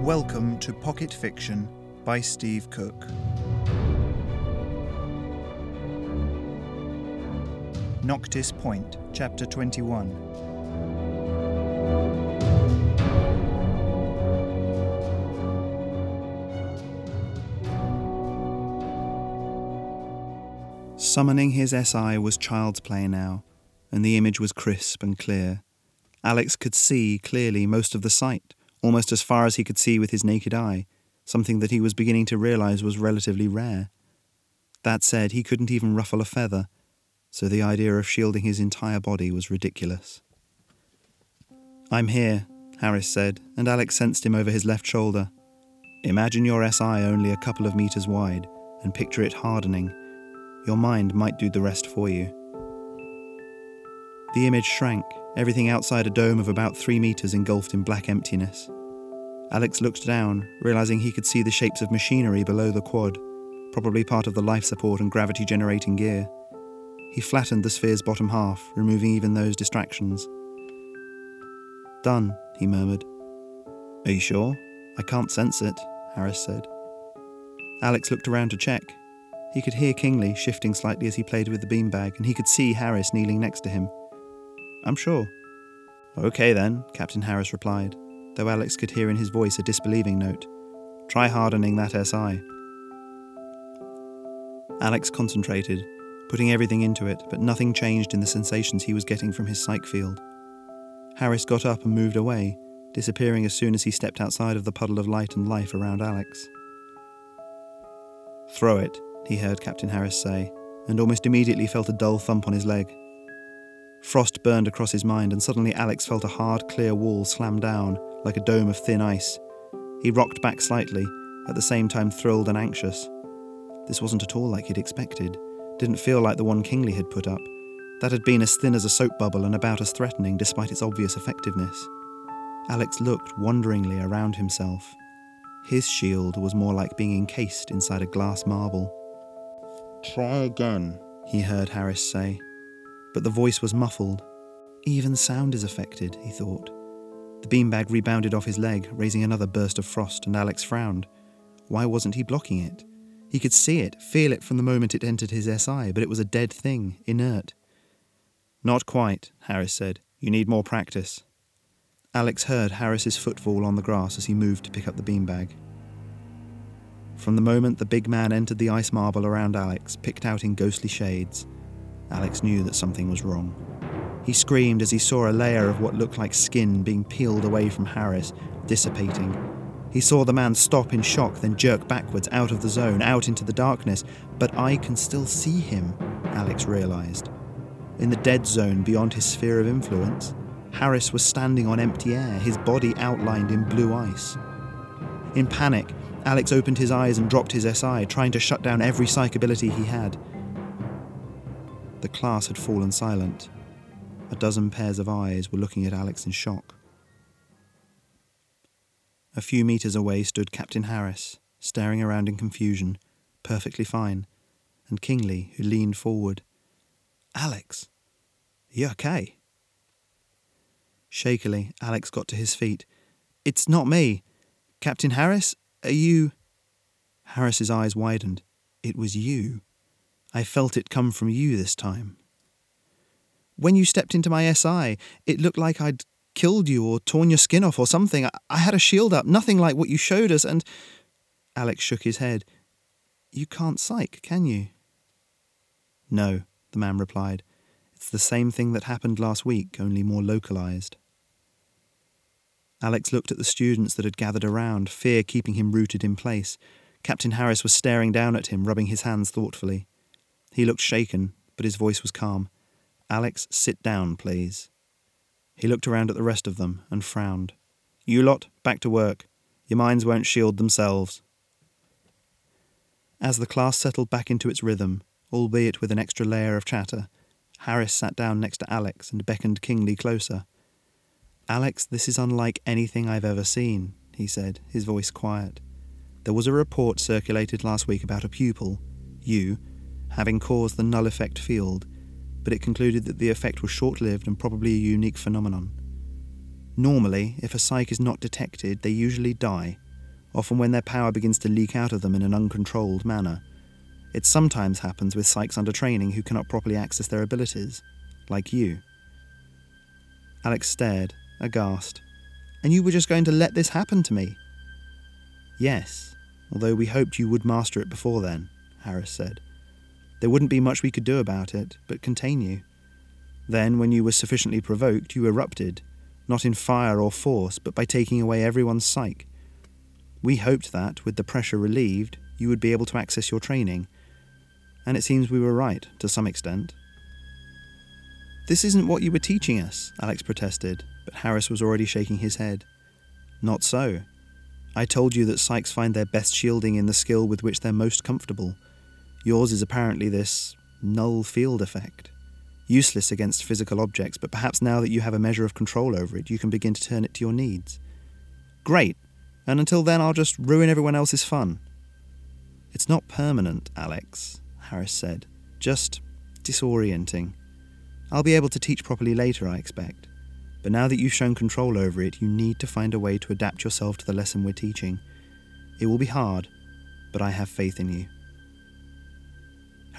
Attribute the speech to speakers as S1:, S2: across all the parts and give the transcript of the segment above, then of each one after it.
S1: Welcome to Pocket Fiction by Steve Cook. Noctis Point, Chapter 21. Summoning his SI was child's play now, and the image was crisp and clear. Alex could see clearly most of the site, almost as far as he could see with his naked eye, something that he was beginning to realize was relatively rare. That said, he couldn't even ruffle a feather, so the idea of shielding his entire body was ridiculous. I'm here, Harris said, and Alex sensed him over his left shoulder. Imagine your SI only a couple of meters wide, and picture it hardening. Your mind might do the rest for you. The image shrank, everything outside a dome of about three meters engulfed in black emptiness. Alex looked down, realizing he could see the shapes of machinery below the quad, probably part of the life support and gravity generating gear. He flattened the sphere's bottom half, removing even those distractions. Done, he murmured. Are you sure? I can't sense it, Harris said. Alex looked around to check. He could hear Kingley shifting slightly as he played with the beanbag, and he could see Harris kneeling next to him. I'm sure. Okay then, Captain Harris replied, though Alex could hear in his voice a disbelieving note. Try hardening that SI. Alex concentrated, putting everything into it, but nothing changed in the sensations he was getting from his psych field. Harris got up and moved away, disappearing as soon as he stepped outside of the puddle of light and life around Alex. Throw it, he heard Captain Harris say, and almost immediately felt a dull thump on his leg. Frost burned across his mind, and suddenly Alex felt a hard, clear wall slam down, like a dome of thin ice. He rocked back slightly, at the same time thrilled and anxious. This wasn't at all like he'd expected. Didn't feel like the one Kingley had put up. That had been as thin as a soap bubble and about as threatening despite its obvious effectiveness. Alex looked wonderingly around himself. His shield was more like being encased inside a glass marble. Try again, he heard Harris say but the voice was muffled. Even sound is affected, he thought. The beanbag rebounded off his leg, raising another burst of frost, and Alex frowned. Why wasn't he blocking it? He could see it, feel it from the moment it entered his SI, but it was a dead thing, inert. Not quite, Harris said. You need more practice. Alex heard Harris's footfall on the grass as he moved to pick up the beanbag. From the moment the big man entered the ice marble around Alex, picked out in ghostly shades, Alex knew that something was wrong. He screamed as he saw a layer of what looked like skin being peeled away from Harris, dissipating. He saw the man stop in shock, then jerk backwards out of the zone, out into the darkness. But I can still see him, Alex realized. In the dead zone beyond his sphere of influence, Harris was standing on empty air, his body outlined in blue ice. In panic, Alex opened his eyes and dropped his SI, trying to shut down every psych ability he had. The class had fallen silent. A dozen pairs of eyes were looking at Alex in shock. A few meters away stood Captain Harris, staring around in confusion, perfectly fine, and Kingley, who leaned forward. Alex, you okay? Shakily, Alex got to his feet. It's not me. Captain Harris, are you. Harris's eyes widened. It was you. I felt it come from you this time. When you stepped into my SI, it looked like I'd killed you or torn your skin off or something. I had a shield up, nothing like what you showed us, and. Alex shook his head. You can't psych, can you? No, the man replied. It's the same thing that happened last week, only more localized. Alex looked at the students that had gathered around, fear keeping him rooted in place. Captain Harris was staring down at him, rubbing his hands thoughtfully. He looked shaken, but his voice was calm. Alex, sit down, please. He looked around at the rest of them and frowned. You lot, back to work. Your minds won't shield themselves. As the class settled back into its rhythm, albeit with an extra layer of chatter, Harris sat down next to Alex and beckoned Kingley closer. Alex, this is unlike anything I've ever seen, he said, his voice quiet. There was a report circulated last week about a pupil, you, having caused the null effect field, but it concluded that the effect was short lived and probably a unique phenomenon. Normally, if a psych is not detected, they usually die, often when their power begins to leak out of them in an uncontrolled manner. It sometimes happens with psychs under training who cannot properly access their abilities, like you. Alex stared, aghast. And you were just going to let this happen to me? Yes, although we hoped you would master it before then, Harris said. There wouldn't be much we could do about it, but contain you. Then, when you were sufficiently provoked, you erupted, not in fire or force, but by taking away everyone's psyche. We hoped that, with the pressure relieved, you would be able to access your training. And it seems we were right, to some extent. This isn't what you were teaching us, Alex protested, but Harris was already shaking his head. Not so. I told you that psychs find their best shielding in the skill with which they're most comfortable. Yours is apparently this null field effect. Useless against physical objects, but perhaps now that you have a measure of control over it, you can begin to turn it to your needs. Great, and until then, I'll just ruin everyone else's fun. It's not permanent, Alex, Harris said. Just disorienting. I'll be able to teach properly later, I expect. But now that you've shown control over it, you need to find a way to adapt yourself to the lesson we're teaching. It will be hard, but I have faith in you.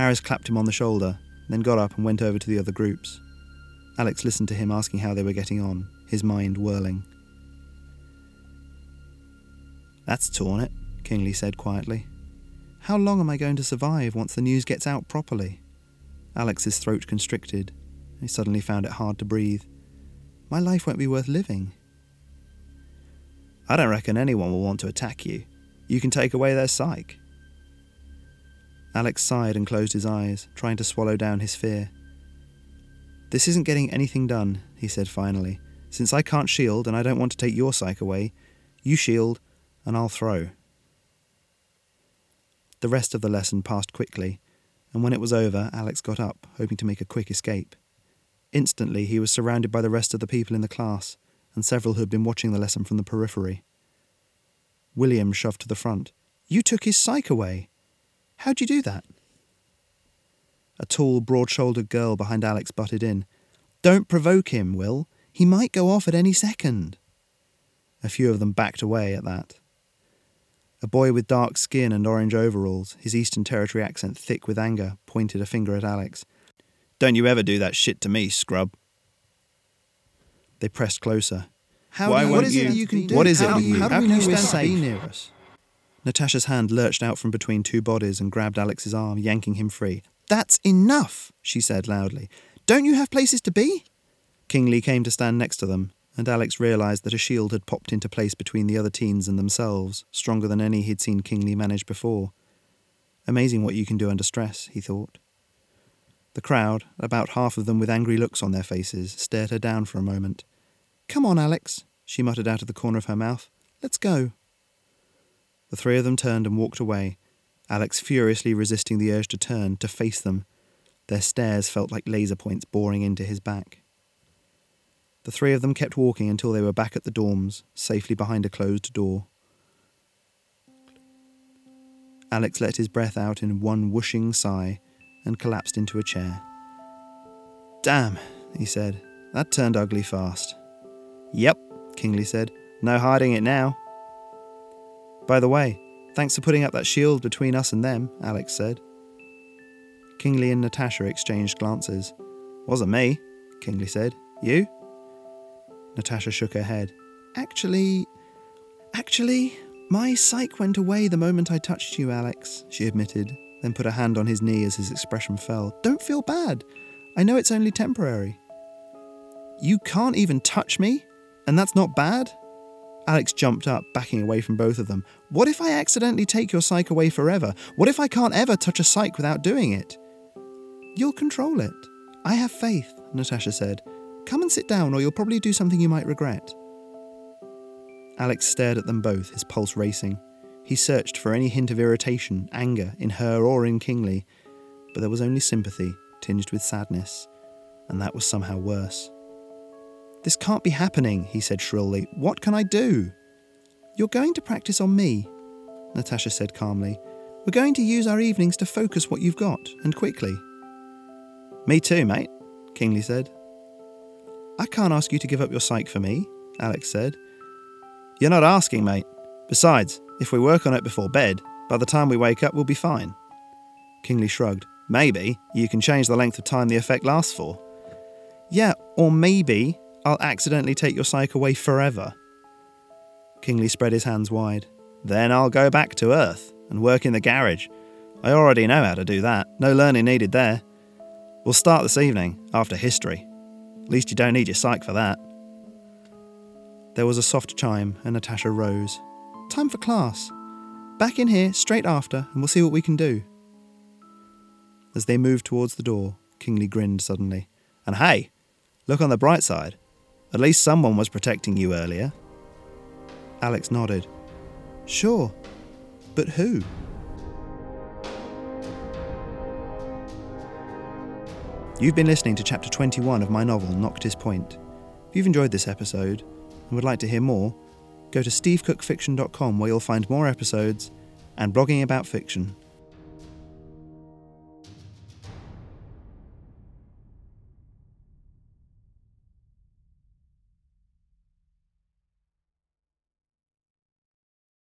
S1: Harris clapped him on the shoulder, then got up and went over to the other groups. Alex listened to him asking how they were getting on, his mind whirling. That's torn it, Kingley said quietly. How long am I going to survive once the news gets out properly? Alex's throat constricted. He suddenly found it hard to breathe. My life won't be worth living. I don't reckon anyone will want to attack you. You can take away their psyche. Alex sighed and closed his eyes, trying to swallow down his fear. This isn't getting anything done, he said finally. Since I can't shield and I don't want to take your psyche away, you shield and I'll throw. The rest of the lesson passed quickly, and when it was over, Alex got up, hoping to make a quick escape. Instantly, he was surrounded by the rest of the people in the class, and several who had been watching the lesson from the periphery. William shoved to the front. You took his psyche away. How'd you do that? A tall, broad shouldered girl behind Alex butted in. Don't provoke him, Will. He might go off at any second. A few of them backed away at that. A boy with dark skin and orange overalls, his Eastern Territory accent thick with anger, pointed a finger at Alex. Don't you ever do that shit to me, scrub. They pressed closer.
S2: How Why what is you, it you can do?
S1: What is
S2: how
S1: it?
S2: Do you, how,
S1: how
S2: do you
S1: stand
S2: to
S1: be near us? Natasha's hand lurched out from between two bodies and grabbed Alex's arm, yanking him free. That's enough, she said loudly. Don't you have places to be? Kingley came to stand next to them, and Alex realised that a shield had popped into place between the other teens and themselves, stronger than any he'd seen Kingley manage before. Amazing what you can do under stress, he thought. The crowd, about half of them with angry looks on their faces, stared her down for a moment. Come on, Alex, she muttered out of the corner of her mouth. Let's go. The three of them turned and walked away, Alex furiously resisting the urge to turn, to face them. Their stares felt like laser points boring into his back. The three of them kept walking until they were back at the dorms, safely behind a closed door. Alex let his breath out in one whooshing sigh and collapsed into a chair. Damn, he said. That turned ugly fast. Yep, Kingley said. No hiding it now. By the way, thanks for putting up that shield between us and them, Alex said. Kingley and Natasha exchanged glances. Wasn't me, Kingley said. You? Natasha shook her head. Actually. Actually, my psyche went away the moment I touched you, Alex, she admitted, then put a hand on his knee as his expression fell. Don't feel bad. I know it's only temporary. You can't even touch me? And that's not bad? Alex jumped up, backing away from both of them. What if I accidentally take your psyche away forever? What if I can't ever touch a psyche without doing it? You'll control it. I have faith, Natasha said. Come and sit down, or you'll probably do something you might regret. Alex stared at them both, his pulse racing. He searched for any hint of irritation, anger, in her or in Kingley, but there was only sympathy, tinged with sadness, and that was somehow worse. This can't be happening, he said shrilly. What can I do? You're going to practice on me, Natasha said calmly. We're going to use our evenings to focus what you've got, and quickly. Me too, mate, Kingley said. I can't ask you to give up your psyche for me, Alex said. You're not asking, mate. Besides, If we work on it before bed, by the time we wake up, we'll be fine. Kingsley shrugged. Maybe you can change the length of time the effect lasts for. Yeah, or maybe I'll accidentally take your psyche away forever. Kingsley spread his hands wide. Then I'll go back to Earth and work in the garage. I already know how to do that. No learning needed there. We'll start this evening, after history. At least you don't need your psych for that. There was a soft chime, and Natasha rose. Time for class. Back in here straight after, and we'll see what we can do. As they moved towards the door, Kingsley grinned suddenly. And hey, look on the bright side. At least someone was protecting you earlier. Alex nodded. Sure, but who? You've been listening to chapter 21 of my novel, Noctis Point. If you've enjoyed this episode and would like to hear more, go to stevecookfiction.com where you'll find more episodes and blogging about fiction